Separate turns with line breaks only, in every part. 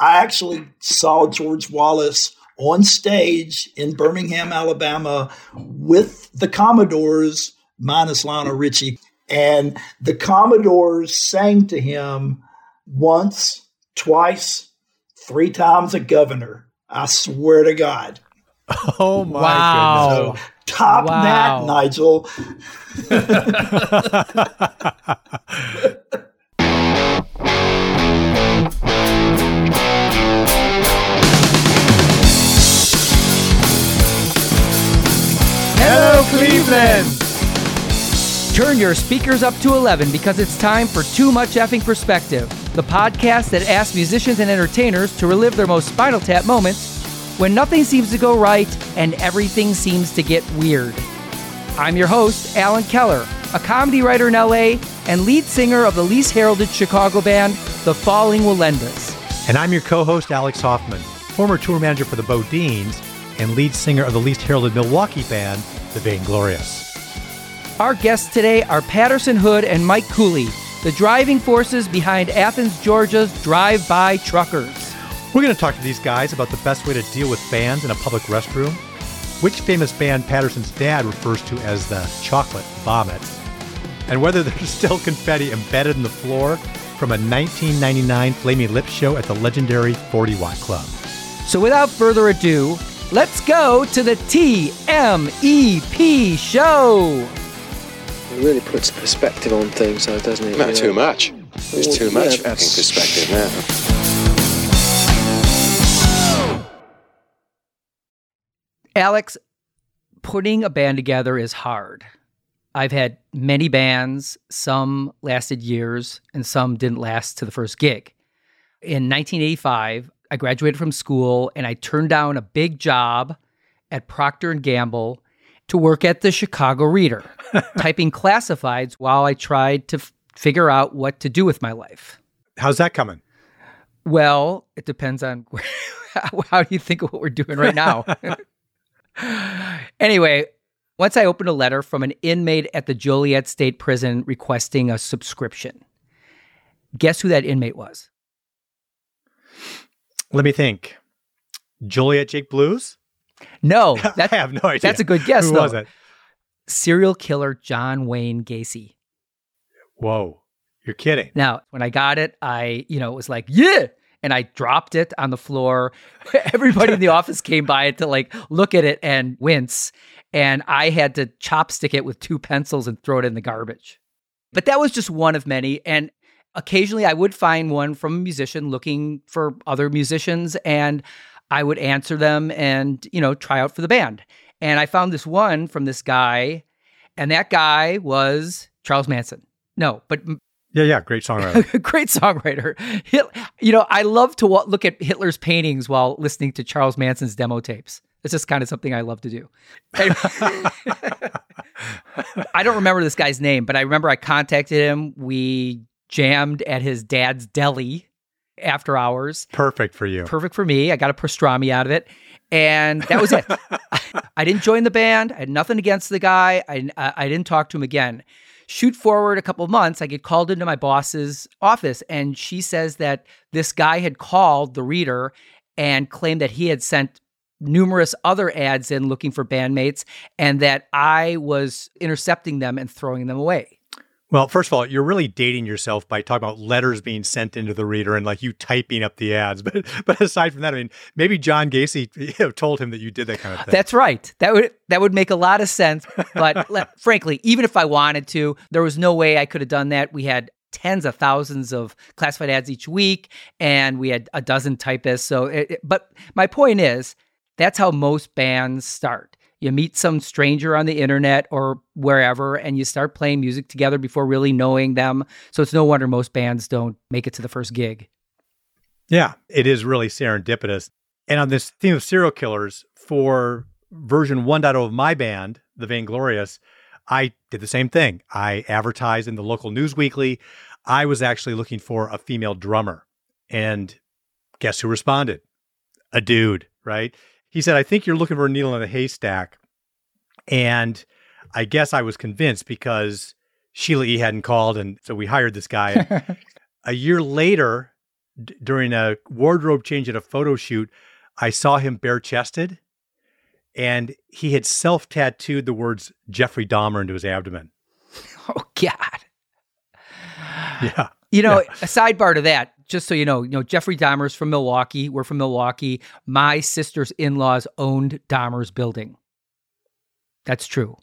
I actually saw George Wallace on stage in Birmingham, Alabama with the Commodores, minus Lionel Richie. And the Commodores sang to him once, twice, three times a governor. I swear to God.
Oh my
wow.
goodness.
So top
Wow.
that, Nigel.
Hello, Cleveland.
Turn your speakers up to 11 because it's time for Too Much Effing Perspective, the podcast that asks musicians and entertainers to relive their most spinal tap moments when nothing seems to go right and everything seems to get weird. I'm your host, Alan Keller, a comedy writer in LA and lead singer of the least heralded Chicago band, The Falling Wallendas.
And I'm your co host, Alex Hoffman, former tour manager for the Bodines and lead singer of the least heralded Milwaukee band, The Vainglorious.
Our guests today are Patterson Hood and Mike Cooley, the driving forces behind Athens, Georgia's Drive By Truckers.
We're going to talk to these guys about the best way to deal with bands in a public restroom, which famous band Patterson's dad refers to as the chocolate vomit, and whether there's still confetti embedded in the floor from a 1999 Flaming Lips show at the legendary 40 Watt Club.
So without further ado, let's go to the TMEP show.
It really puts perspective on things, though, doesn't it?
Not
You
too much. There's
Well,
too much
that's-
fucking perspective now.
Alex, putting a band together is hard. I've had many bands, some lasted years and some didn't last to the first gig. In 1985, I graduated from school and I turned down a big job at Procter and Gamble to work at the Chicago Reader, typing classifieds while I tried to f- figure out what to do with my life.
How's that coming?
Well, it depends on how do you think of what we're doing right now. anyway, once I opened a letter from an inmate at the Joliet State Prison requesting a subscription. Guess who that inmate was?
Let me think. Joliet Jake Blues?
No,
I have no idea.
that's a good guess,
Who
though.
was it?
serial killer John Wayne Gacy.
Whoa. You're kidding.
Now, when I got it, I, you know, it was like, yeah. And I dropped it on the floor. Everybody in the office came by to like look at it and wince. And I had to chopstick it with two pencils and throw it in the garbage. But that was just one of many. And occasionally I would find one from a musician looking for other musicians and I would answer them and, you know, try out for the band. And I found this one from this guy, and that guy was Charles Manson. No, but
Yeah, yeah. Great songwriter.
great songwriter. You know, I love to look at Hitler's paintings while listening to Charles Manson's demo tapes. It's just kind of something I love to do. Anyway- I don't remember this guy's name, but I remember I contacted him. We jammed at his dad's deli after hours.
Perfect for you.
Perfect for me. I got a pastrami out of it. And that was it. I didn't join the band. I had nothing against the guy. I, I, didn't talk to him again. Shoot forward a couple of months, I get called into my boss's office, and she says that this guy had called the reader and claimed that he had sent numerous other ads in looking for bandmates and that I was intercepting them and throwing them away.
Well, first of all, you're really dating yourself by talking about letters being sent into the reader and like you typing up the ads. But but aside from that, I mean, maybe John Gacy you know, told him that you did that kind of thing.
That's right. That would that would make a lot of sense. But le- frankly, even if I wanted to, there was no way I could have done that. We had tens of thousands of classified ads each week, and we had a dozen typists. So, it, it- but my point is, that's how most bands start. You meet some stranger on the internet or wherever, and you start playing music together before really knowing them. So it's no wonder most bands don't make it to the first gig.
yeah, it is really serendipitous. And on this theme of serial killers, for version 1.0 of my band, The Vainglorious, I did the same thing. I advertised in the local news weekly. I was actually looking for a female drummer. And guess who responded? A dude, right? He said, I think you're looking for a needle in a haystack. And I guess I was convinced because Sheila E. hadn't called. And so we hired this guy. a year later, d- during a wardrobe change at a photo shoot, I saw him bare chested and he had self tattooed the words Jeffrey Dahmer into his abdomen.
Oh God.
Yeah.
You know, a sidebar to that, just so you know, you know, Jeffrey Dahmer's from Milwaukee. We're from Milwaukee. My sister's in-laws owned Dahmer's building. That's true.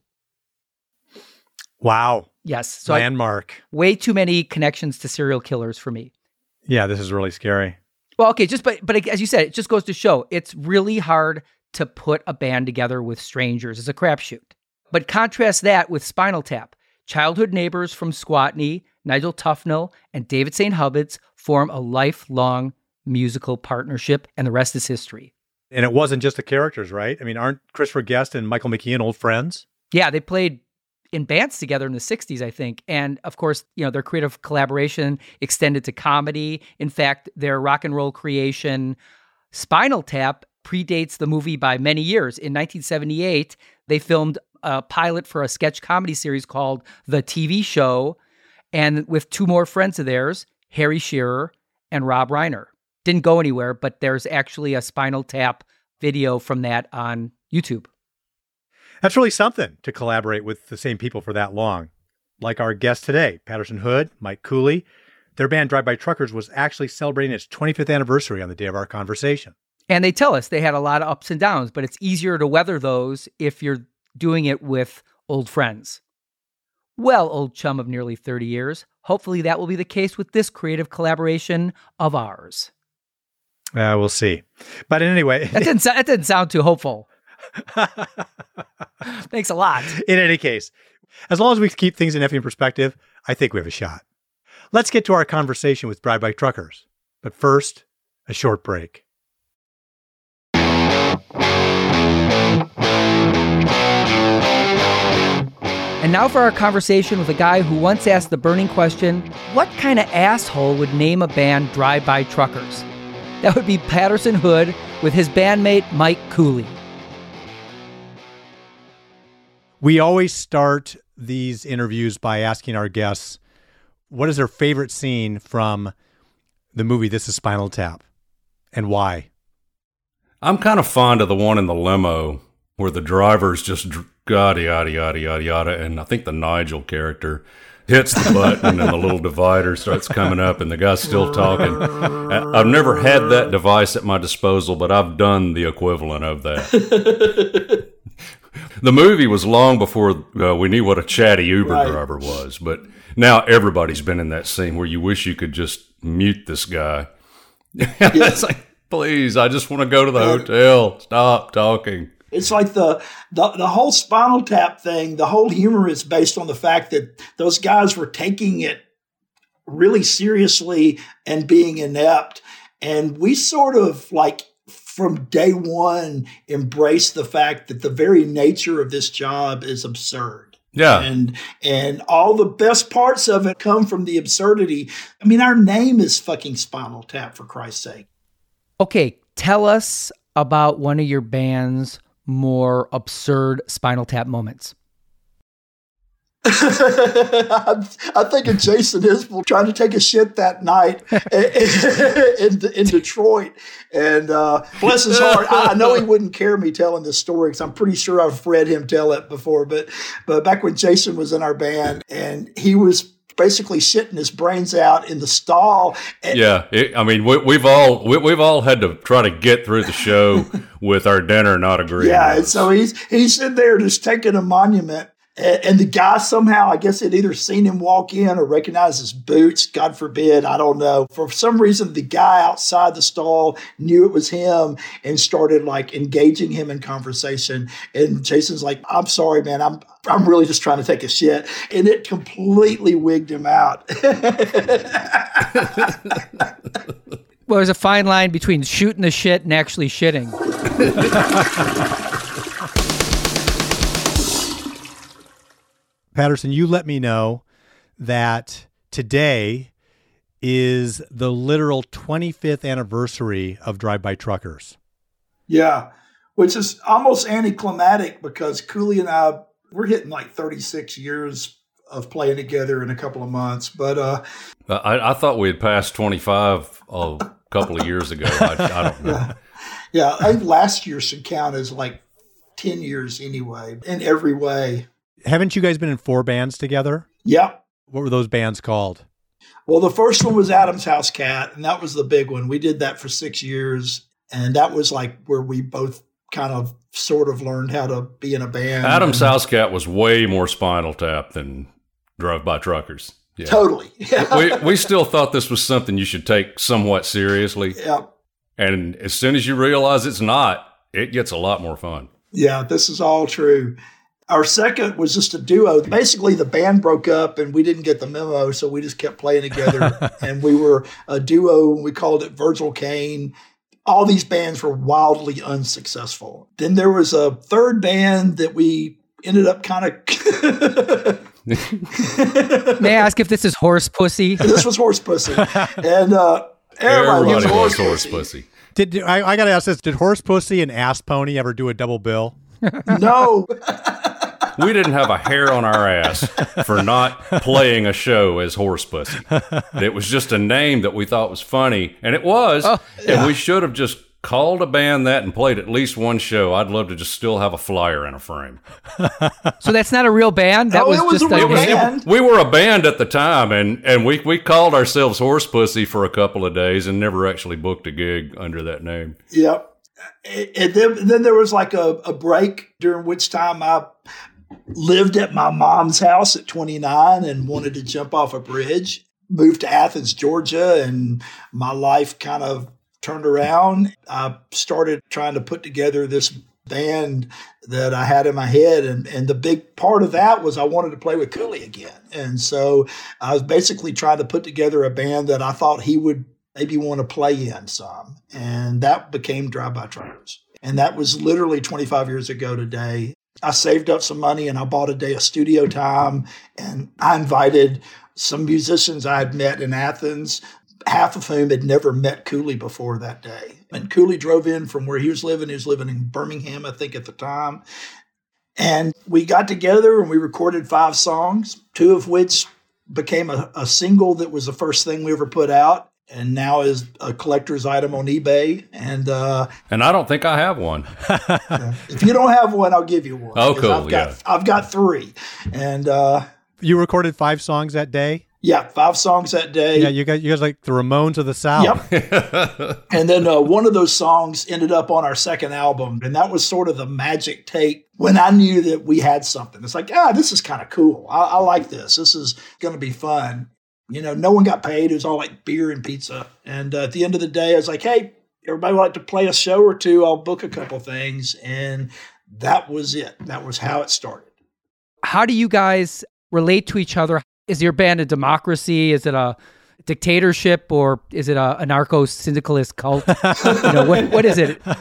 Wow.
Yes. So I,
Landmark.
way too many connections to serial killers for me.
Yeah, this is really scary.
Well, okay, just but but as you said, it just goes to show it's really hard to put a band together with strangers. It's a crapshoot. But contrast that with Spinal Tap. Childhood neighbors from Squatney, Nigel Tufnel, and David St. Hubbins form a lifelong musical partnership, and the rest is history.
And it wasn't just the characters, right? I mean, aren't Christopher Guest and Michael McKean old friends?
Yeah, they played in bands together in the 60s, I think. And of course, you know, their creative collaboration extended to comedy. In fact, their rock and roll creation, Spinal Tap, predates the movie by many years. In 1978, they filmed a pilot for a sketch comedy series called The TV Show, and with two more friends of theirs, Harry Shearer and Rob Reiner. Didn't go anywhere, but there's actually a Spinal Tap video from that on YouTube.
That's really something to collaborate with the same people for that long. Like our guest today, Patterson Hood, Mike Cooley. Their band Drive By Truckers was actually celebrating its 25th anniversary on the day of our conversation.
And they tell us they had a lot of ups and downs, but it's easier to weather those if you're doing it with old friends. Well, old chum of nearly 30 years, hopefully that will be the case with this creative collaboration of ours.
Uh, we'll see. But anyway,
That didn't, that didn't sound too hopeful. Thanks a lot.
in any case, as long as we keep things in effing perspective, I think we have a shot. Let's get to our conversation with Drive By Truckers. But first, a short break.
And now for our conversation with a guy who once asked the burning question what kind of asshole would name a band Drive By Truckers? That would be Patterson Hood with his bandmate Mike Cooley.
We always start these interviews by asking our guests what is their favorite scene from the movie This is Spinal Tap and why.
I'm kind of fond of the one in the limo where the driver's just dr- yada yada yada yada yada, and I think the Nigel character hits the button and the little divider starts coming up, and the guy's still talking. I've never had that device at my disposal, but I've done the equivalent of that. the movie was long before uh, we knew what a chatty Uber
Right.
driver was, but now everybody's been in that scene where you wish you could just mute this guy. it's like, please, I just want to go to the hotel. Stop talking.
It's like the, the the whole Spinal Tap thing. The whole humor is based on the fact that those guys were taking it really seriously and being inept, and we sort of like from day one embraced the fact that the very nature of this job is absurd.
Yeah.
and and all the best parts of it come from the absurdity. I mean, our name is fucking Spinal Tap for Christ's sake.
Okay, tell us about one of your band's more absurd Spinal Tap moments.
I'm, I'm thinking Jason Isbell trying to take a shit that night in, in Detroit. And uh, bless his heart, I I know he wouldn't care me telling this story because I'm pretty sure I've read him tell it before. But, but back when Jason was in our band and he was basically shitting his brains out in the stall. And,
Yeah, it, I mean, we, we've all we, we've all had to try to get through the show with our dinner not agreeing.
Yeah, and so he's he's in there just taking a monument, and, and the guy somehow, I guess, had either seen him walk in or recognized his boots. God forbid, I don't know. For some reason, the guy outside the stall knew it was him and started like engaging him in conversation. And Jason's like, "I'm sorry, man. I'm I'm really just trying to take a shit," and it completely wigged him out.
Well, there's a fine line between shooting the shit and actually shitting.
Patterson, you let me know that today is the literal 25th anniversary of Drive By Truckers.
Yeah, which is almost anticlimactic because Cooley and I we're hitting like 36 years of playing together in a couple of months. But uh,
I, I thought we had passed 25 a couple of years ago. I, I don't know.
yeah, I think last year should count as like 10 years anyway, in every way.
Haven't you guys been in four bands together?
Yeah.
What were those bands called?
Well, the first one was Adam's House Cat, and that was the big one. We did that for six years, and that was like where we both kind of sort of learned how to be in a band.
Adam's
and-
House Cat was way more Spinal Tap than Drive By Truckers. Yeah.
Totally.
We, we still thought this was something you should take somewhat seriously.
yeah.
And as soon as you realize it's not, it gets a lot more fun.
Yeah, this is all true. Our second was just a duo. Basically, the band broke up and we didn't get the memo, so we just kept playing together. and we were a duo. We called it Virgil Kane. All these bands were wildly unsuccessful. Then there was a third band that we ended up kind of.
May I ask if this is horse pussy?
this was Horse Pussy. And uh, everybody,
Everybody
was
loves
Horse
horse
Pussy.
pussy.
Did did- I, I got to ask this? Did Horse Pussy and Ass Pony ever do a double bill?
No,
We didn't have a hair on our ass for not playing a show as Horse Pussy. It was just a name that we thought was funny, and it was. Oh, and we should have just called a band that and played at least one show. I'd love to just still have a flyer in a frame.
So that's not a real band. That
Oh,
was
it was
just
a real
name?
band.
We were a band at the time, and, and we, we called ourselves Horse Pussy for a couple of days and never actually booked a gig under that name.
Yep. And then, then there was like a, a break during which time I lived at my mom's house at 29 and wanted to jump off a bridge. Moved to Athens, Georgia, and my life kind of turned around. I started trying to put together this band that I had in my head. And, and the big part of that was I wanted to play with Cooley again. And so I was basically trying to put together a band that I thought he would maybe want to play in some. And that became Drive By Truckers. And that was literally 25 years ago today. I saved up some money and I bought a day of studio time. And I invited some musicians I had met in Athens, half of whom had never met Cooley before that day. And Cooley drove in from where he was living. He was living in Birmingham, I think, at the time. And we got together and we recorded five songs, two of which became a, a single that was the first thing we ever put out and now is a collector's item on eBay. And uh,
And I don't think I have one.
if you don't have one, I'll give you one.
Oh,
'cause
cool,
I've got,
yeah.
I've got three. And uh,
You recorded five songs that day.
yeah, five songs that day.
Yeah, you guys, you guys like the Ramones of the South.
Yep. and then uh, one of those songs ended up on our second album. And that was sort of the magic take when I knew that we had something. It's like, ah, this is kind of cool. I, I like this. This is going to be fun. You know, no one got paid. It was all like beer and pizza. And uh, at the end of the day, I was like, hey, everybody would like to play a show or two. I'll book a couple things. And that was it. That was how it started.
How do you guys relate to each other? Is your band a democracy? Is it a dictatorship or is it a anarcho syndicalist cult? you know, what, what is it?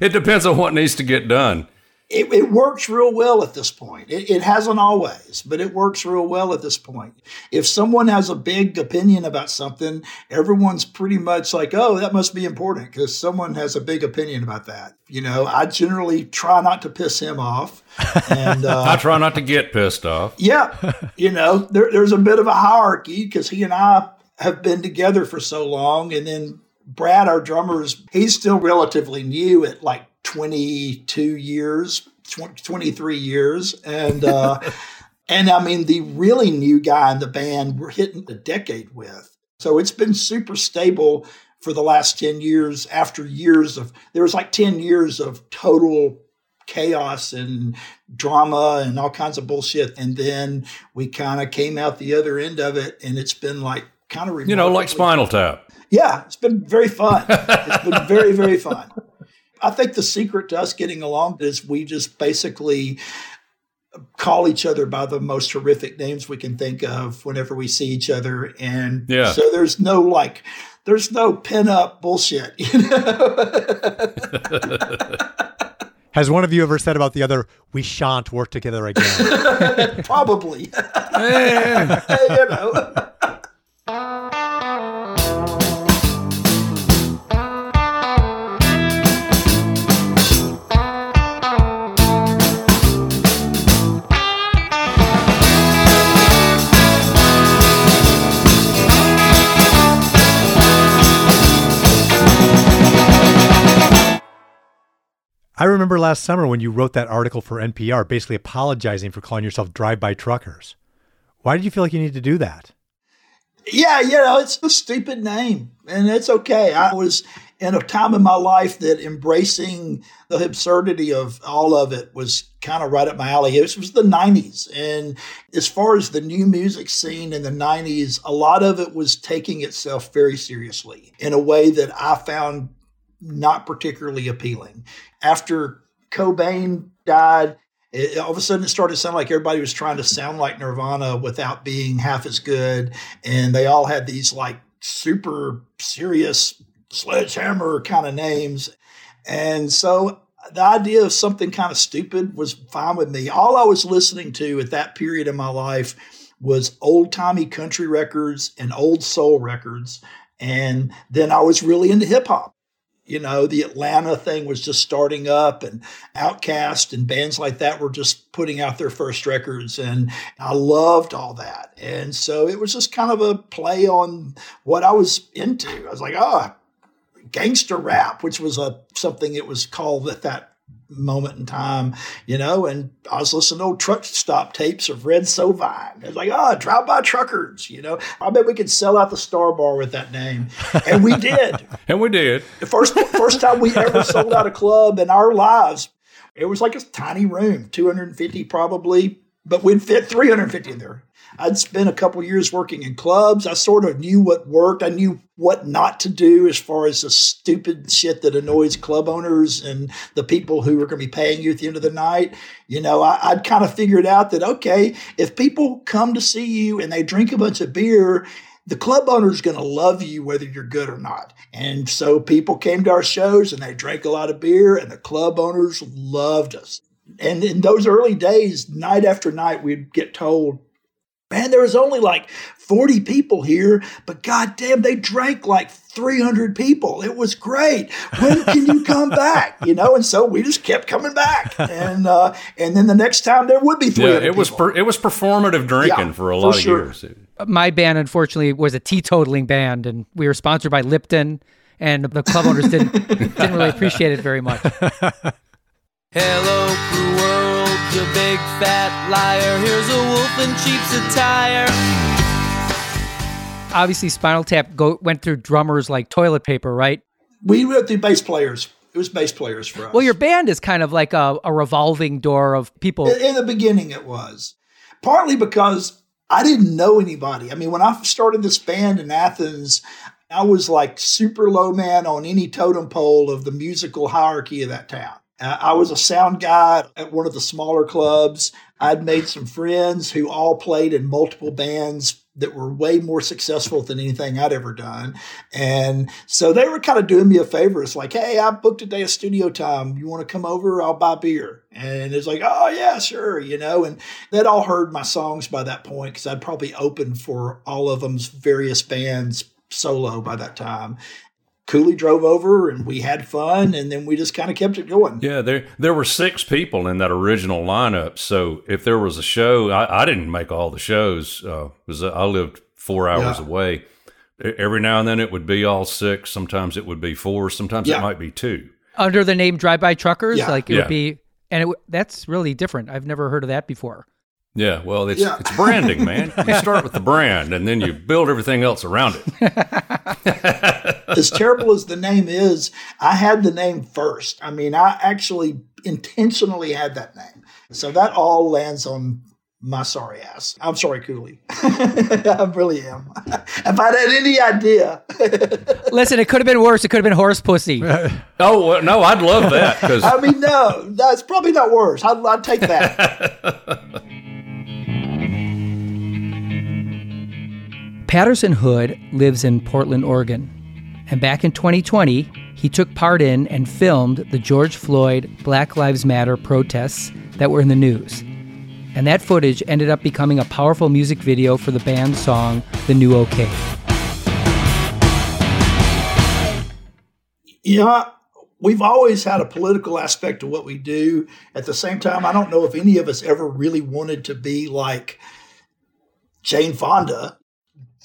It depends on what needs to get done.
It, it works real well at this point. It, it hasn't always, but it works real well at this point. If someone has a big opinion about something, everyone's pretty much like, oh, that must be important because someone has a big opinion about that. You know, I generally try not to piss him off. And uh,
I try not to get pissed off.
yeah, you know, there, there's a bit of a hierarchy because he and I have been together for so long. And then Brad, our drummer, is he's still relatively new at like 22 years, tw- 23 years. And, uh, and I mean, the really new guy in the band we're hitting a decade with. So it's been super stable for the last 10 years after years of, there was like 10 years of total chaos and drama and all kinds of bullshit. And then we kind of came out the other end of it, and it's been like kind of
You know, like Spinal Tap.
Yeah, it's been very fun. it's been very very fun. I think the secret to us getting along is we just basically call each other by the most horrific names we can think of whenever we see each other. And
Yeah.
so there's no like there's no pin up bullshit you know?
Has one of you ever said about the other, "We shan't work together again"?
probably. You know
I remember last summer when you wrote that article for NPR, basically apologizing for calling yourself drive by truckers. Why did you feel like you needed to do that?
Yeah, you know, it's a stupid name, and it's okay. I was in a time in my life that embracing the absurdity of all of it was kind of right up my alley. It was, it was the 90s. And as far as the new music scene in the 90s, a lot of it was taking itself very seriously in a way that I found not particularly appealing. After Cobain died, it, all of a sudden it started to sound like everybody was trying to sound like Nirvana without being half as good. And they all had these like super serious sledgehammer kind of names. And so uh, the idea of something kind of stupid was fine with me. All I was listening to at that period in my life was old timey country records and old soul records. And then I was really into hip hop. You know, the Atlanta thing was just starting up, and OutKast and bands like that were just putting out their first records. And I loved all that. And so it was just kind of a play on what I was into. I was like, oh, gangster rap, which was a something it was called at that moment in time, you know, and I was listening to old truck stop tapes of Red Sovine. It's like, oh, drive by truckers, you know. I bet we could sell out the Star Bar with that name. And we did.
and we did.
The first first time we ever sold out a club in our lives. It was like a tiny room, 250 probably, but we'd fit 350 in there. I'd spent a couple years working in clubs. I sort of knew what worked. I knew what not to do as far as the stupid shit that annoys club owners and the people who are going to be paying you at the end of the night. You know, I, would kind of figured out that, okay, if people come to see you and they drink a bunch of beer, the club owner is going to love you whether you're good or not. And so people came to our shows and they drank a lot of beer and the club owners loved us. And in those early days, night after night, we'd get told, Man, there was only like 40 people here, but goddamn, they drank like 300 people. It was great. When can you come back? You know, and so we just kept coming back, and uh, and then the next time there would be 300.
Yeah, it was per, it was performative drinking yeah, for a lot for of sure. years.
My band, unfortunately, was a teetotaling band, and we were sponsored by Lipton, and the club owners didn't didn't really appreciate it very much. Hello, cruel world, you big fat liar. Here's a wolf in cheap attire. Obviously, Spinal Tap go, went through drummers like toilet paper, right?
We went through bass players. It was bass players for us.
Well, your band is kind of like a, a revolving door of people.
In, in the beginning, it was partly because I didn't know anybody. I mean, when I started this band in Athens, I was like super low man on any totem pole of the musical hierarchy of that town. Uh, I was a sound guy at one of the smaller clubs. I'd made some friends who all played in multiple bands that were way more successful than anything I'd ever done. And so they were kind of doing me a favor. It's like, hey, I booked a day of studio time. You want to come over? I'll buy beer. And it's like, oh, yeah, sure, you know. And they'd all heard my songs by that point because I'd probably opened for all of them's various bands solo by that time. Cooley drove over and we had fun and then we just kind of kept it going.
Yeah, there there were six people in that original lineup. So if there was a show, I, I didn't make all the shows because uh, I lived four hours yeah. away. Every now and then it would be all six. Sometimes it would be four. Sometimes yeah. it might be two.
Under the name Drive By Truckers, yeah. like it would be, and it, that's really different. I've never heard of that before.
Yeah, well, it's yeah. it's branding, man. You start with the brand, and then you build everything else around
it. as terrible as the name is, I had the name first. I mean, I actually intentionally had that name, so that all lands on my sorry ass. I'm sorry, Cooley. I really am. if I'd had any idea.
Listen, it could have been worse. It could have been horse pussy.
oh no, I'd love that.
Cause... I mean, no, that's probably not worse. I'd, I'd take that.
Patterson Hood lives in Portland, Oregon. And back in 2020, he took part in and filmed the George Floyd Black Lives Matter protests that were in the news. And that footage ended up becoming a powerful music video for the band's song, The New OK.
Yeah, we've always had a political aspect to what we do. At the same time, I don't know if any of us ever really wanted to be like Jane Fonda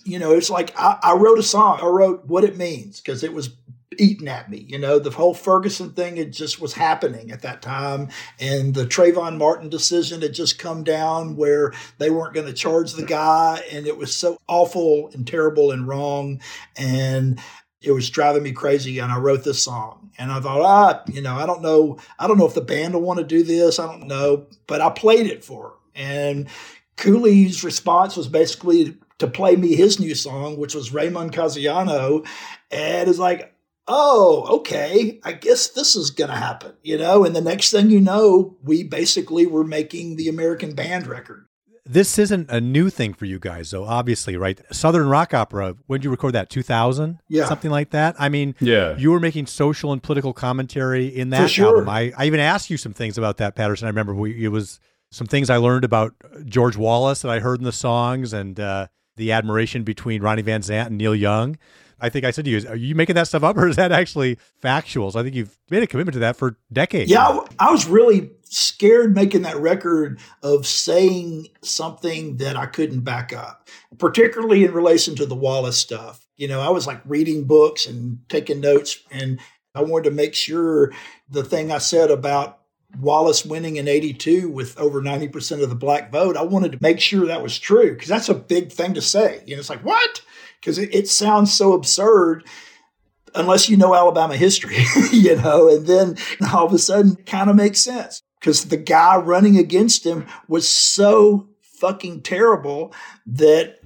you know, it's like I, I, wrote a song. I wrote what it means because it was eating at me. You know, the whole Ferguson thing, it just was happening at that time. And the Trayvon Martin decision had just come down where they weren't going to charge the guy. And it was so awful and terrible and wrong. And it was driving me crazy. And I wrote this song. And I thought, ah, you know, I don't know. I don't know if the band will want to do this. I don't know. But I played it for her. And Cooley's response was basically to play me his new song, which was Ramon Casiano. And it's like, oh, okay, I guess this is going to happen, you know? And the next thing you know, we basically were making the American band record.
This isn't a new thing for you guys, though, obviously, right? Southern Rock Opera, when did you record that? 2000?
Yeah.
Something like that? I mean,
Yeah.
you were making social and political commentary in that
For sure.
album. I, I even asked you some things about that, Patterson. I remember we, it was some things I learned about George Wallace that I heard in the songs and uh, the admiration between Ronnie Van Zant and Neil Young. I think I said to you, are you making that stuff up or is that actually factual? So I think you've made a commitment to that for decades.
Yeah, I, I was really scared making that record of saying something that I couldn't back up, particularly in relation to the Wallace stuff. You know, I was like reading books and taking notes, and I wanted to make sure the thing I said about Wallace winning in 82 with over 90% of the black vote, I wanted to make sure that was true because that's a big thing to say. You know, it's like, what? Because it, it sounds so absurd unless you know Alabama history, you know, and then all of a sudden kind of makes sense because the guy running against him was so fucking terrible that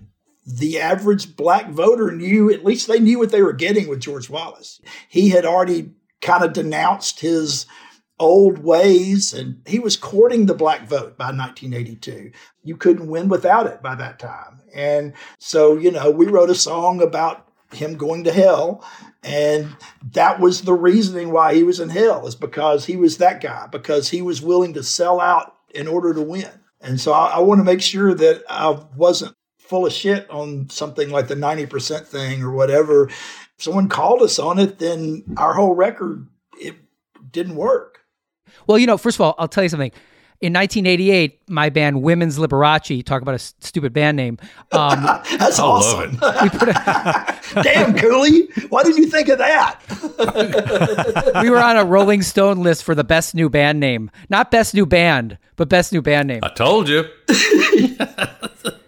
the average black voter knew, at least they knew what they were getting with George Wallace. He had already kind of denounced his old ways and he was courting the black vote by 1982. You couldn't win without it by that time. And so, you know, we wrote a song about him going to hell and that was the reasoning why he was in hell is because he was that guy because he was willing to sell out in order to win and so i, I want to make sure that i wasn't full of shit on something like the 90% thing or whatever if someone called us on it then our whole record it didn't work
Well, you know, first of all, I'll tell you something. In 1988, my band Women's Liberace, talk about a s- stupid band name. Um,
that's
I love
awesome
it.
we put a,
damn cooley why didn't you think of that
we were on a Rolling Stone list for the best new band name, not best new band, but best new band name.
I told you.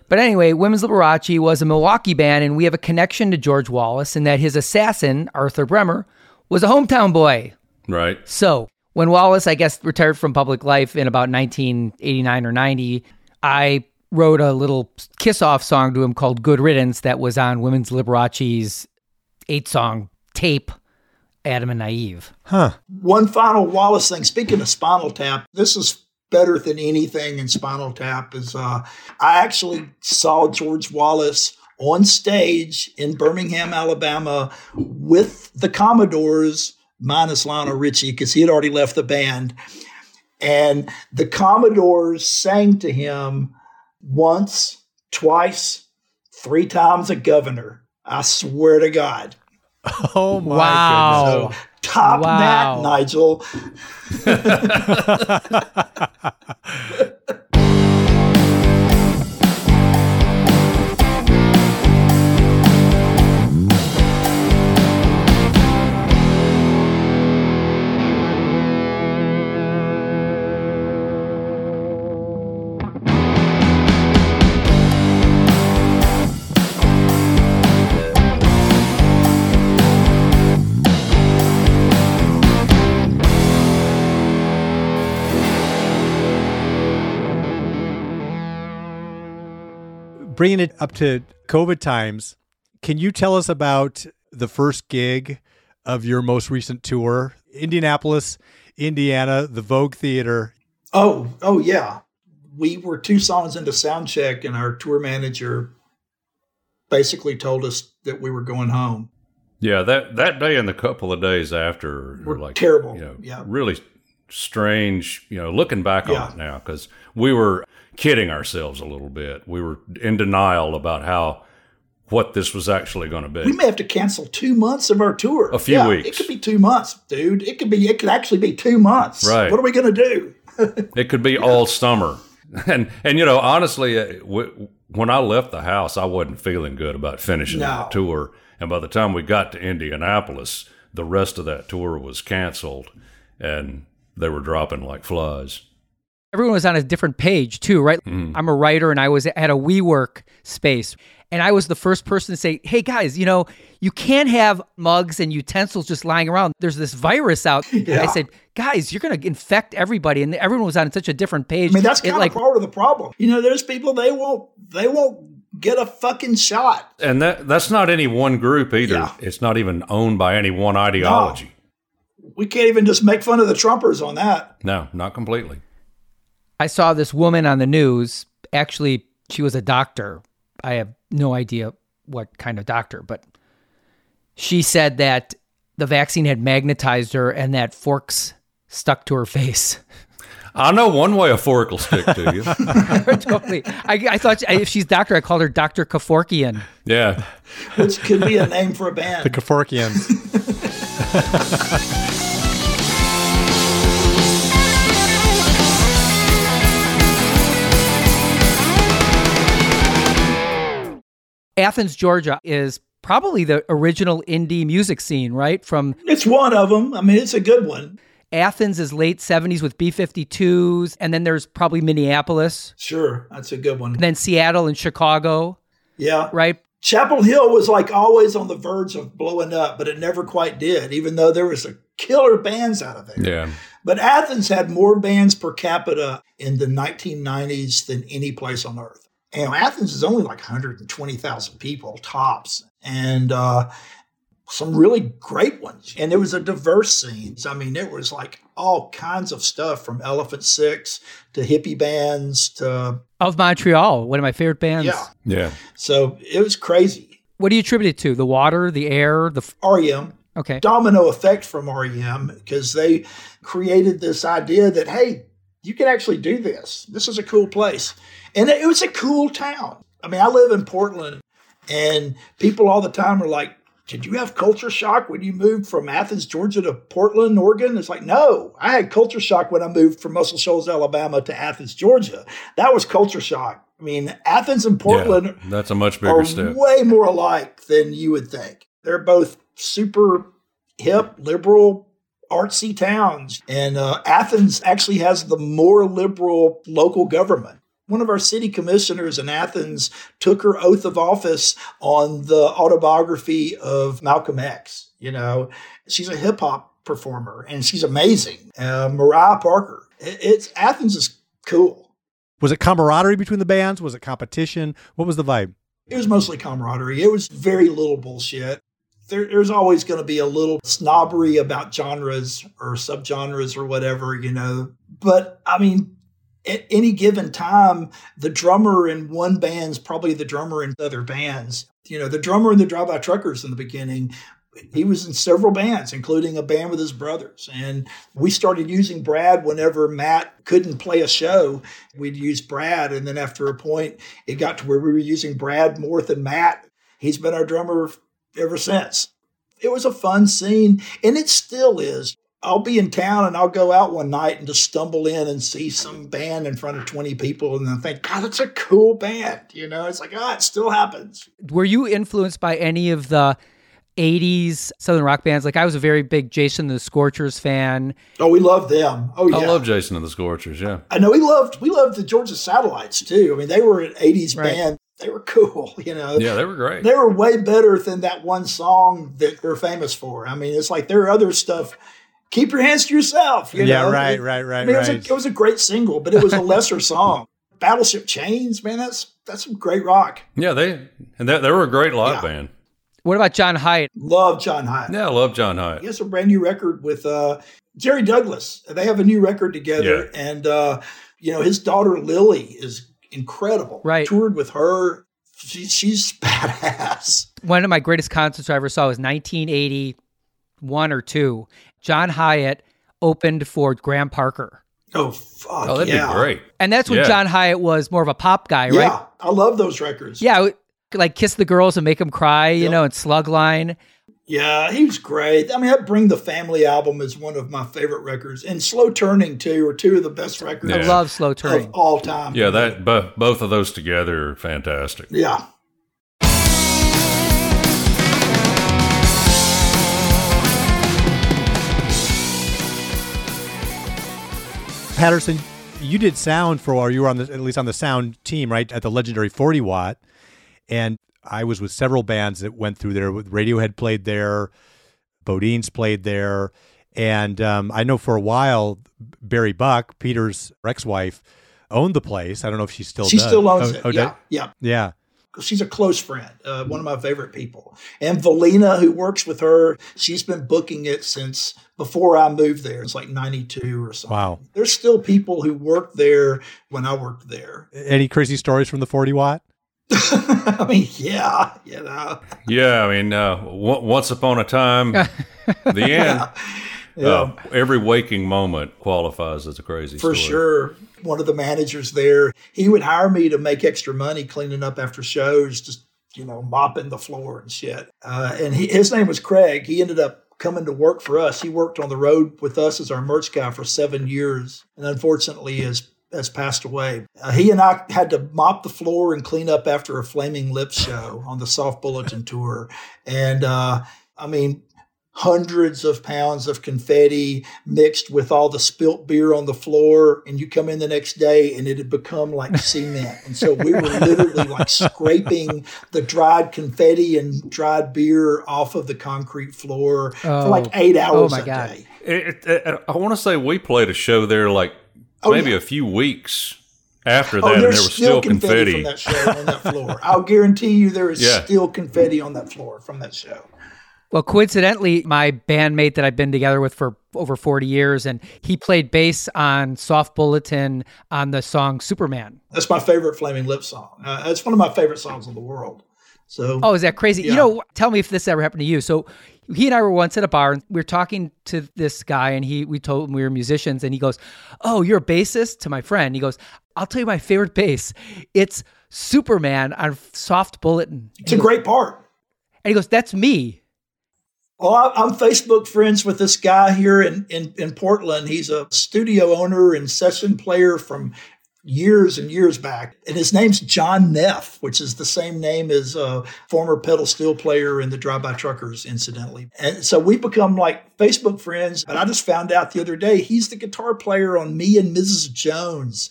But anyway, Women's Liberace was a Milwaukee band, and we have a connection to George Wallace in that his assassin, Arthur Bremer, was a hometown boy.
Right.
So when Wallace, I guess, retired from public life in about 1989 or 90, I wrote a little kiss off song to him called Good Riddance that was on Women's Liberace's eight song tape, Adam and Naive.
Huh.
one final Wallace thing. Speaking of Spinal Tap, this is better than anything in Spinal Tap. Is uh, I actually saw George Wallace on stage in Birmingham, Alabama, with the Commodores minus Lionel Richie because he had already left the band, and the Commodores sang to him once, twice, three times a governor. I swear to God.
Oh my God!
Wow.
goodness.
Top
Wow.
that, Nigel.
Bringing it up to COVID times, can you tell us about the first gig of your most recent tour? Indianapolis, Indiana, the Vogue Theater.
Oh, oh yeah. We were two songs into sound check, and our tour manager basically told us that we were going home.
Yeah, that that day and the couple of days after
Were
like
terrible.
You know,
Yeah.
really strange. You know, looking back
Yeah.
on it now, because we were kidding ourselves a little bit. We were in denial about how what this was actually going to be.
We may have to cancel two months of our tour.
A few
Yeah,
weeks.
It could be two months, dude. It could be. It could actually be two months.
Right.
What are we going to do?
It could be all summer. And and you know, honestly, uh, when I left the house, I wasn't feeling good about finishing
No.
the tour. And by the time we got to Indianapolis, the rest of that tour was canceled, and they were dropping like flies.
Everyone was on a different page too, right? Mm. I'm a writer and I was at a WeWork space. And I was the first person to say, hey guys, you know, you can't have mugs and utensils just lying around. There's this virus out. And I said, guys, you're going to infect everybody. And everyone was on such a different page.
I mean, that's
It,
kind
like,
part of the problem. You know, there's people they won't they won't get a fucking shot.
And that that's not any one group either.
Yeah.
It's not even owned by any one ideology.
We can't even just make fun of the Trumpers on that.
No, not completely.
I saw this woman on the news. Actually, she was a doctor. I have no idea what kind of doctor, but she said that the vaccine had magnetized her and that forks stuck to her face.
I know one way a fork will stick to you.
totally. I, I thought if she's doctor, I called her Dr. Kaforkian.
Yeah.
Which could be a name for a band.
The
band.
Athens, Georgia is probably the original indie music scene, right? From
It's one of them. I mean, it's a good one.
Athens is late 70s with B 52s, and then there's probably Minneapolis,
Sure, that's a good one.
then Seattle and Chicago,
Yeah.
right?
Chapel Hill was like always on the verge of blowing up, but it never quite did, even though there was a killer bands out of there.
Yeah.
But Athens had more bands per capita in the 1990s than any place on earth. And Athens is only like 120,000 people tops, and uh, some really great ones. And it was a diverse scene. I mean, it was like all kinds of stuff from Elephant Six to hippie bands to
Of Montreal, one of my favorite bands.
yeah.
Yeah.
So it was crazy.
What do you attribute it to? The water, the air, the. F-
REM
okay.
domino effect from REM because they created this idea that, hey, you can actually do this. This is a cool place. And it was a cool town. I mean, I live in Portland, and people all the time are like, did you have culture shock when you moved from Athens, Georgia to Portland, Oregon? It's like, no, I had culture shock when I moved from Muscle Shoals, Alabama to Athens, Georgia. That was culture shock. I mean, Athens and Portland
Yeah. That's a much bigger
are
step.
way more alike than you would think. They're both super hip, liberal, artsy towns. And uh, Athens actually has the more liberal local government. One of our city commissioners in Athens took her oath of office on the autobiography of Malcolm X. You know, she's a hip hop performer and she's amazing. Uh, Mariah Parker. It's Athens is cool.
Was it camaraderie between the bands? Was it competition? What was the vibe?
It was mostly camaraderie. It was very little bullshit. There, there's always going to be a little snobbery about genres or subgenres or whatever, you know. But I mean, at any given time, the drummer in one band's probably the drummer in other bands. You know, the drummer in the Drive By Truckers in the beginning, he was in several bands, including a band with his brothers. And we started using Brad whenever Matt couldn't play a show. We'd use Brad. And then after a point, it got to where we were using Brad more than Matt. He's been our drummer ever since. It was a fun scene, and it still is. I'll be in town and I'll go out one night and just stumble in and see some band in front of 20 people and then think, God, that's a cool band. You know, it's like, ah, it still happens.
Were you influenced by any of the 80s Southern rock bands? Like, I was a very big Jason the Scorchers fan.
Oh, we love them. Oh, yeah.
I love Jason and the Scorchers. Yeah.
I know we loved we loved the Georgia Satellites too. I mean, they were an 80s
Right.
band. They were cool, you know.
Yeah, they were great.
They were way better than that one song that they're famous for. I mean, it's like there are other stuff. Keep your hands to yourself. You
Yeah,
know?
right, right, right,
I mean, it was, a, it was a great single, but it was a lesser song. Battleship Chains, man, that's that's some great rock.
yeah, they and they, they were a great live
Yeah.
band.
What about John Hiatt?
Love John Hiatt.
Yeah, I love John Hiatt.
He has a brand new record with uh, Jerry Douglas. They have a new record together, and uh, you know his daughter Lily is incredible.
Right.
toured with her. She, she's badass.
One of my greatest concerts I ever saw was 1981 or two. John Hiatt opened for Graham Parker.
Oh fuck!
Oh, that'd
yeah.
be great.
And that's when
Yeah.
John Hiatt was more of a pop guy,
Yeah,
right?
I love those records.
Yeah, like Kiss the Girls and Make Them Cry, you
Yep.
know, and Slugline.
Yeah, he was great. I mean, I Bring the Family album is one of my favorite records, and Slow Turning too are two of the best records.
Yeah.
I love Slow Turning of
all time.
Yeah, that bo- both of those together are fantastic.
Yeah.
Patterson, you did sound for a while. You were on the, at least on the sound team, right, at the legendary Forty Watt, and I was with several bands that went through there. Radiohead played there, Bodine's played there, and um, I know for a while Barrie Buck, Peter's ex-wife, owned the place. I don't know if she still
She
does.
still owns
Oh,
it.
oh,
yeah, yeah.
yeah.
She's a close friend, uh, one of my favorite people. And Velena, who works with her, she's been booking it since before I moved there. It's like 92 or something.
Wow.
There's still people who worked there when I worked there.
Any crazy stories from the 40 watt?
I mean, yeah, you know.
Yeah, I mean, uh, w- once upon a time, the end.
Yeah.
Uh, every waking moment qualifies as a crazy story.
For
story.
sure. One of the managers there, he would hire me to make extra money cleaning up after shows, just, you know, mopping the floor and shit. Uh, and he, his name was Craig. He ended up coming to work for us. He worked on the road with us as our merch guy for seven years and unfortunately has, has passed away. Uh, he and I had to mop the floor and clean up after a Flaming Lips show on the Soft Bulletin tour. And, uh, I mean, hundreds of pounds of confetti mixed with all the spilt beer on the floor and you come in the next day and it had become like cement and so we were literally like scraping the dried confetti and dried beer off of the concrete floor for like eight hours
my
a
God.
day
It, it, it- I want to say we played a show there like
Oh,
maybe
yeah.
a few weeks after that,
Oh,
and there was
still
still
confetti,
confetti.
from that show on that floor. I'll guarantee you there is
Yeah.
still confetti on that floor from that show.
Well, coincidentally, my bandmate that I've been together with for over 40 years, and he played bass on Soft Bulletin on the song Superman.
That's my favorite Flaming Lips song. Uh, it's one of my favorite songs in the world. So
Oh, is that crazy? You know, tell me if this ever happened to you. So he and I were once at a bar and we were talking to this guy and he we told him we were musicians and he goes, "Oh, you're a bassist?" to my friend. He goes, "I'll tell you my favorite bass. It's Superman on Soft Bulletin."
it's a great part.
And he goes, "That's me."
Well, I'm Facebook friends with this guy here in, in, in Portland. He's a studio owner and session player from years and years back. And his name's John Neff, which is the same name as a former pedal steel player in the Drive By Truckers, incidentally. And so we become like Facebook friends. But I just found out the other day he's the guitar player on Me and Mrs. Jones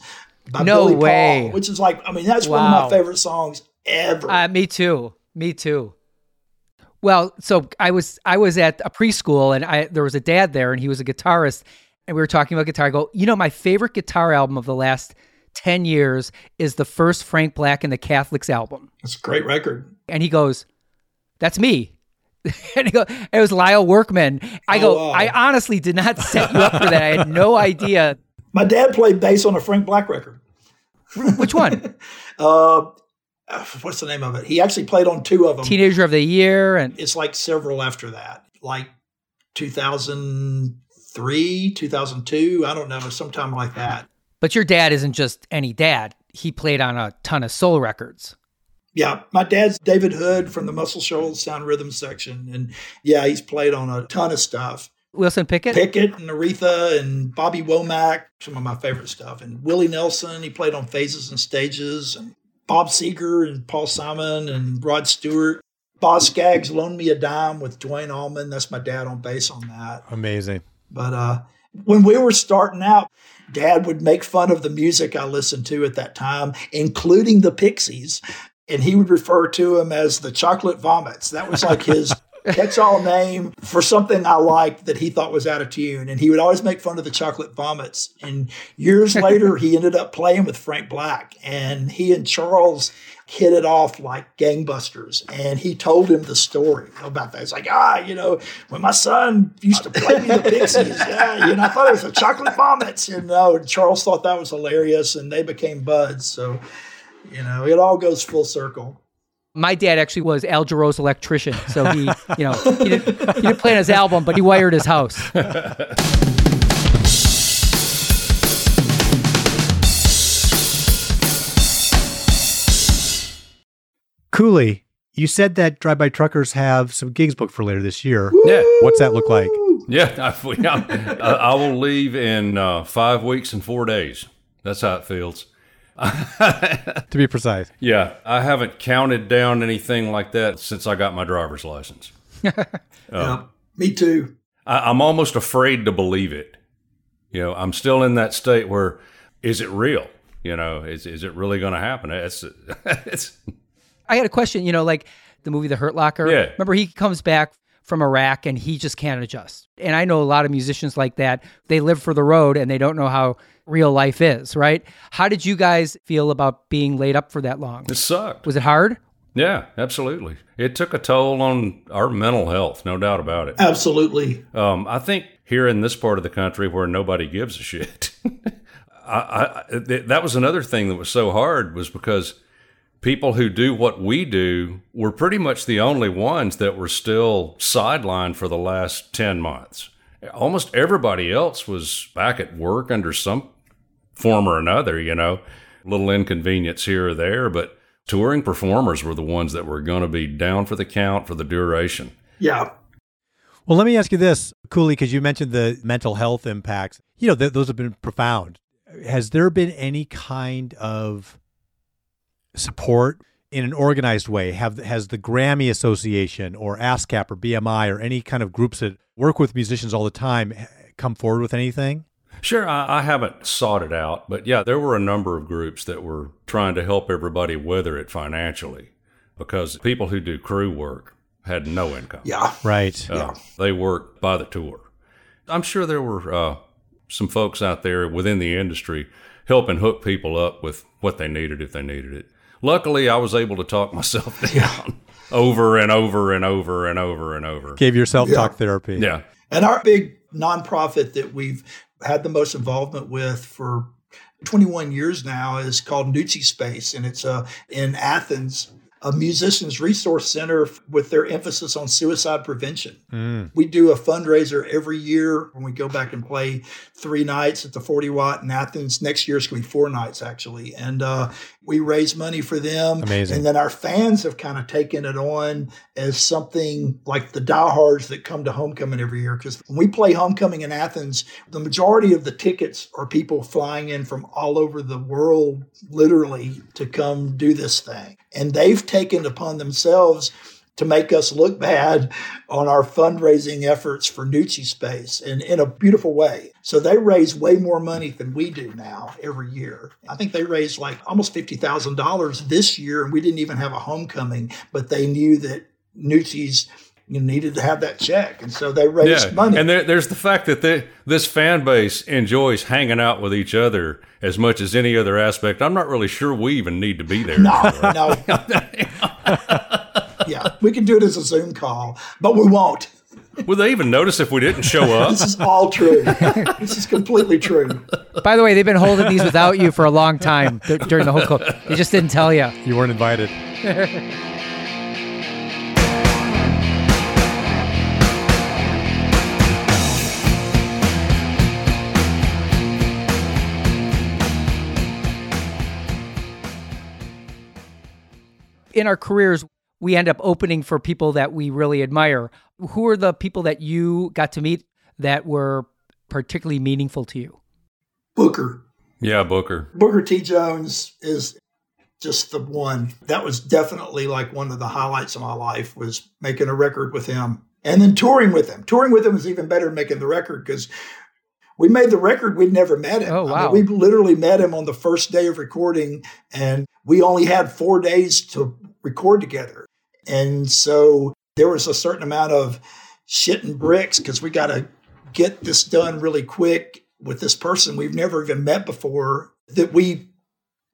by
No
Billy
way.
Paul, which is like, I mean, that's one of my favorite songs ever.
Uh, me too. Me too. Well, so I was I was at a preschool and I there was a dad there and he was a guitarist and we were talking about guitar. I go, you know, my favorite guitar album of the last ten years is the first Frank Black and the Catholics album.
it's a great record.
And he goes, That's me. and he go, it was Lyle Workman. I
Oh,
go,
wow.
I honestly did not set you up for that. I had no idea.
My dad played bass on a Frank Black record.
Which one?
Uh, what's the name of it? He actually played on two of them.
Teenager of the Year and
It's like several after that, like 2003, 2002. I don't know, sometime like that.
But your dad isn't just any dad. He played on a ton of soul records.
Yeah, my dad's David Hood from the Muscle Shoals Sound Rhythm section, and yeah, he's played on a ton of stuff.
Wilson Pickett?
Pickett and Aretha and Bobby Womack, some of my favorite stuff. And Willie Nelson, he played on Phases and Stages, and Bob Seger and Paul Simon and Rod Stewart. Boz Scaggs loaned me a dime with Duane Allman. That's my dad on bass on that.
Amazing.
But uh, when we were starting out, Dad would make fun of the music I listened to at that time, including the Pixies, and he would refer to them as the Chocolate Vomits. That was like his catch-all name for something I liked that he thought was out of tune, and he would always make fun of the Chocolate Vomits. And years later, he ended up playing with Frank Black, and he and Charles hit it off like gangbusters. And he told him the story about that. It's like, ah, you know, when my son used to play me the Pixies, yeah, you know, I thought it was the chocolate vomits. You know, and Charles thought that was hilarious, and they became buds. So, you know, it all goes full circle.
My dad actually was Al Jarreau's electrician, so he, you know, he didn't, he didn't play on his album, but he wired his house.
Cooley, you said that Drive By Truckers have some gigs booked for later this year.
Yeah,
What's that look like?
yeah. I, I, I will leave in uh, five weeks and four days. That's how it feels.
To be precise.
Yeah, I haven't counted down anything like that since I got my driver's license.
Uh, yeah, me too.
I, I'm almost afraid to believe it. You know, I'm still in that state where is it real? You know, is is it really going to happen? It's it's.
I had a question. You know, like the movie The Hurt Locker.
Yeah.
Remember, he comes back from Iraq and he just can't adjust. And I know a lot of musicians like that. They live for the road and they don't know how real life is, right? How did you guys feel about being laid up for that long?
It sucked.
Was it hard?
Yeah, absolutely. It took a toll on our mental health, no doubt about it.
Absolutely.
Um, I think here in this part of the country where nobody gives a shit, I, I, th- that was another thing that was so hard was because people who do what we do were pretty much the only ones that were still sidelined for the last 10 months. Almost everybody else was back at work under some form or another, you know, little inconvenience here or there, but touring performers were the ones that were going to be down for the count for the duration.
Yeah.
Well, let me ask you this, Cooley, because you mentioned the mental health impacts. You know, th- those have been profound. Has there been any kind of support in an organized way? Have has the Grammy Association or ASCAP or BMI or any kind of groups that work with musicians all the time come forward with anything?
Sure, I, I, haven't sought it out, but yeah, there were a number of groups that were trying to help everybody weather it financially because people who do crew work had no income.
Yeah.
Right.
Uh,
Yeah.
They work by the tour. I'm sure there were uh, some folks out there within the industry helping hook people up with what they needed if they needed it. Luckily, I was able to talk myself down over and over and over and over and over.
Gave yourself talk therapy.
Yeah.
And our big nonprofit that we've had the most involvement with for 21 years now is called Nuçi's Space, and it's uh, in Athens, a musicians resource center with their emphasis on suicide prevention.
Mm.
We do a fundraiser every year when we go back and play three nights at the 40 Watt in Athens. Next year it's going to be four nights actually, and uh, we raise money for them.
Amazing.
And then our fans have kind of taken it on as something like the diehards that come to homecoming every year. Because when we play homecoming in Athens, the majority of the tickets are people flying in from all over the world, literally, to come do this thing. And they've taken upon themselves to make us look bad on our fundraising efforts for Nuçi's Space and in a beautiful way. So they raise way more money than we do now every year. I think they raised like almost $50,000 this year, and we didn't even have a homecoming, but they knew that Nuçi's you needed to have that check. And so they raised
Yeah,
money.
and there, there's the fact that they, this fan base enjoys hanging out with each other as much as any other aspect. I'm not really sure we even need to be there.
no,
anymore.
no. yeah, we can do it as a Zoom call, but we won't.
Would they even notice if we didn't show up?
This is all true. this is completely true.
By the way, they've been holding these without you for a long time dur- during the whole co They just didn't tell you.
You weren't invited.
In our careers, we end up opening for people that we really admire. Who are the people that you got to meet that were particularly meaningful to you?
Booker.
yeah, Booker.
Booker T. Jones is just the one. That was definitely like one of the highlights of my life was making a record with him. And then touring with him. Touring with him is even better than making the record because we made the record, we'd never met him.
Oh,
I mean,
wow.
we literally met him on the first day of recording, and we only had four days to record together. And so there was a certain amount of shit and bricks because we got to get this done really quick with this person we've never even met before that we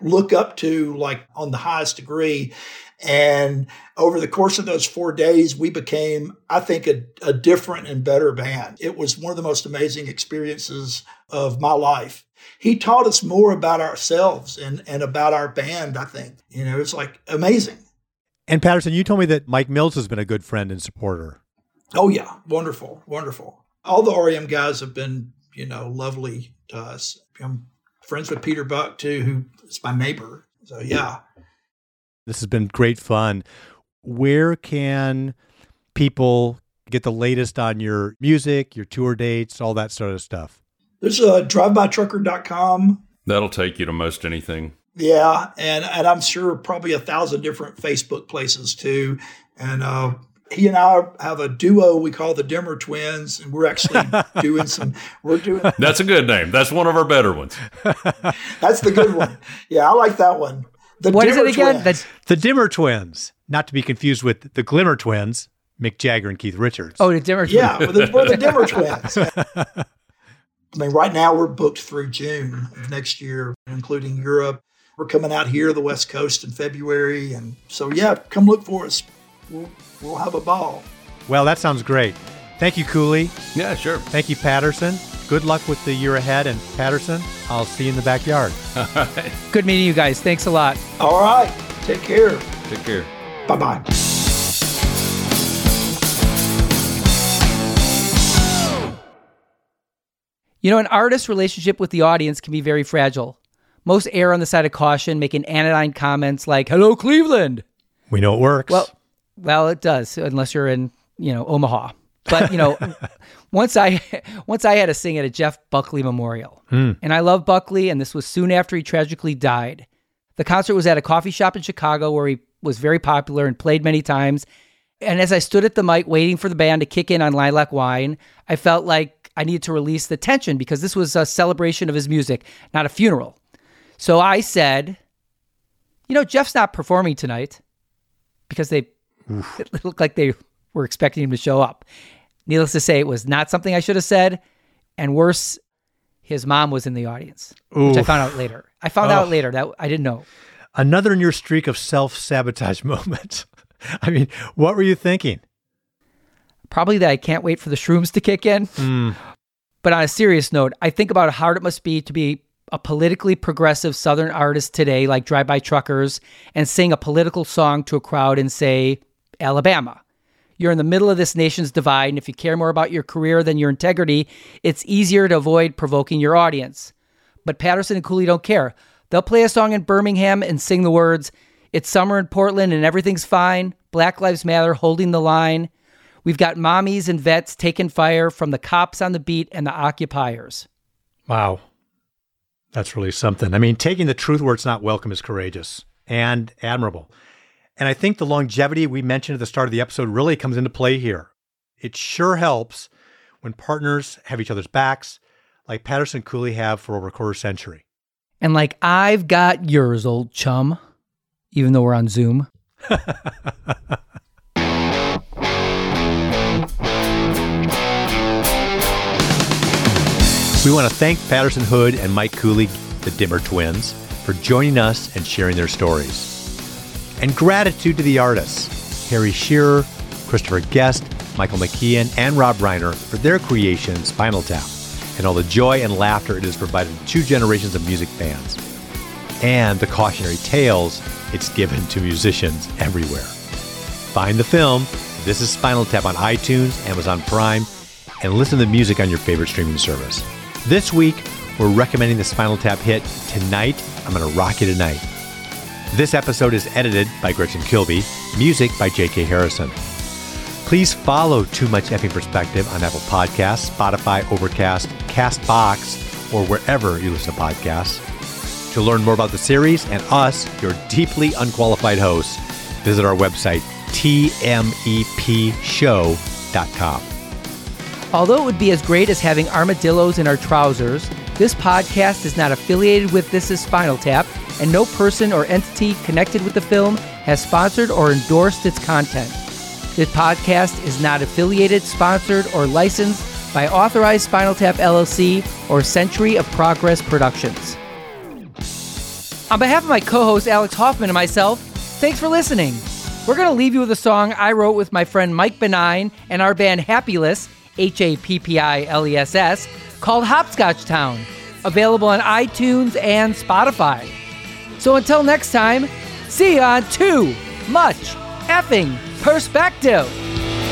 look up to like on the highest degree. And over the course of those four days, we became, I think, a, a different and better band. It was one of the most amazing experiences of my life. He taught us more about ourselves and, and about our band, I think. You know, it's like amazing.
And Patterson, you told me that Mike Mills has been a good friend and supporter.
Oh, yeah. Wonderful. Wonderful. All the REM guys have been, you know, lovely to us. I'm friends with Peter Buck, too, who is my neighbor. So, yeah.
This has been great fun. Where can people get the latest on your music, your tour dates, all that sort of stuff?
There's a drivebytrucker.com.
That'll take you to most anything.
Yeah. And, and I'm sure probably a thousand different Facebook places, too. And uh, he and I have a duo we call the Dimmer Twins, and we're actually doing some. We're doing
That's a good name. That's one of our better ones.
that's the good one. Yeah, I like that one. The
What is
Dimmer
it again?
Twins.
That's
The Dimmer Twins, not to be confused with the Glimmer Twins, Mick Jagger and Keith Richards.
oh, the Dimmer. Twins.
Yeah, we're the, we're the Dimmer Twins. I mean, right now we're booked through June of next year, including Europe. We're coming out here, the West Coast, in February, and so yeah, come look for us. We'll, we'll have a ball.
Well, that sounds great. Thank you, Cooley.
Yeah, sure.
Thank you, Patterson. Good luck with the year ahead. And Patterson, I'll see you in the backyard.
Good meeting you guys. Thanks a lot.
All right, take care.
Take care.
Bye bye.
You know, an artist's relationship with the audience can be very fragile. Most err on the side of caution, making anodyne comments like "Hello, Cleveland."
We know it works.
Well, well, it does, unless you're in, you know, Omaha. But you know, once I once I had to sing at a Jeff Buckley memorial, hmm. and I love Buckley, and this was soon after he tragically died. The concert was at a coffee shop in Chicago where he was very popular and played many times. And as I stood at the mic waiting for the band to kick in on Lilac Wine, I felt like I needed to release the tension because this was a celebration of his music, not a funeral. So I said, you know, Jeff's not performing tonight because they it looked like they were expecting him to show up. Needless to say, it was not something I should have said. And worse, his mom was in the audience, which I found out later. I found out later that I didn't know.
Another in your streak of self sabotage moments. I mean, what were you thinking?
Probably that I can't wait for the shrooms to kick in. Hmm. But on a serious note, I think about how hard it must be to be a politically progressive Southern artist today, like Drive By Truckers, and sing a political song to a crowd in, say, Alabama. You're in the middle of this nation's divide, and if you care more about your career than your integrity, it's easier to avoid provoking your audience. But Patterson and Cooley don't care. They'll play a song in Birmingham and sing the words, It's summer in Portland and everything's fine. Black Lives Matter holding the line. We've got mommies and vets taking fire from the cops on the beat and the occupiers.
Wow. That's really something. I mean, taking the truth where it's not welcome is courageous and admirable. And I think the longevity we mentioned at the start of the episode really comes into play here. It sure helps when partners have each other's backs, like Patterson Cooley have for over a quarter century.
And like, I've got yours, old chum, even though we're on Zoom.
We want to thank Patterson Hood and Mike Cooley, the Dimmer twins, for joining us and sharing their stories. And gratitude to the artists, Harry Shearer, Christopher Guest, Michael McKean, and Rob Reiner for their creation, Spinal Tap, and all the joy and laughter it has provided to two generations of music fans, and the cautionary tales it's given to musicians everywhere. Find the film, This is Spinal Tap on iTunes, Amazon Prime, and listen to the music on your favorite streaming service. This week, we're recommending the Spinal Tap hit Tonight, I'm Gonna Rock You Tonight. This episode is edited by Gretchen Kilby, music by J.K. Harrison. Please follow Too Much Effing Perspective on Apple Podcasts, Spotify, Overcast, Castbox, or wherever you listen to podcasts. To learn more about the series and us, your deeply unqualified hosts, visit our website, tmepshow.com.
Although it would be as great as having armadillos in our trousers, this podcast is not affiliated with This is Spinal Tap, and no person or entity connected with the film has sponsored or endorsed its content. This podcast is not affiliated, sponsored, or licensed by Authorized Spinal Tap LLC or Century of Progress Productions. On behalf of my co host Alex Hoffman and myself, thanks for listening. We're going to leave you with a song I wrote with my friend Mike Benign and our band Happiless, H A P P I L E S S, called Hopscotch Town, available on iTunes and Spotify. So until next time, see you on Too Much Effing Perspective.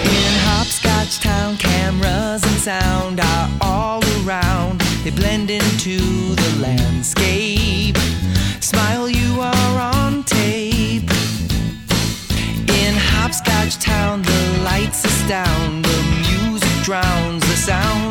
In Hopscotch Town, cameras and sound are all around. They blend into the landscape. Smile, you are on tape. In Hopscotch Town, the lights astound. The drowns the sounds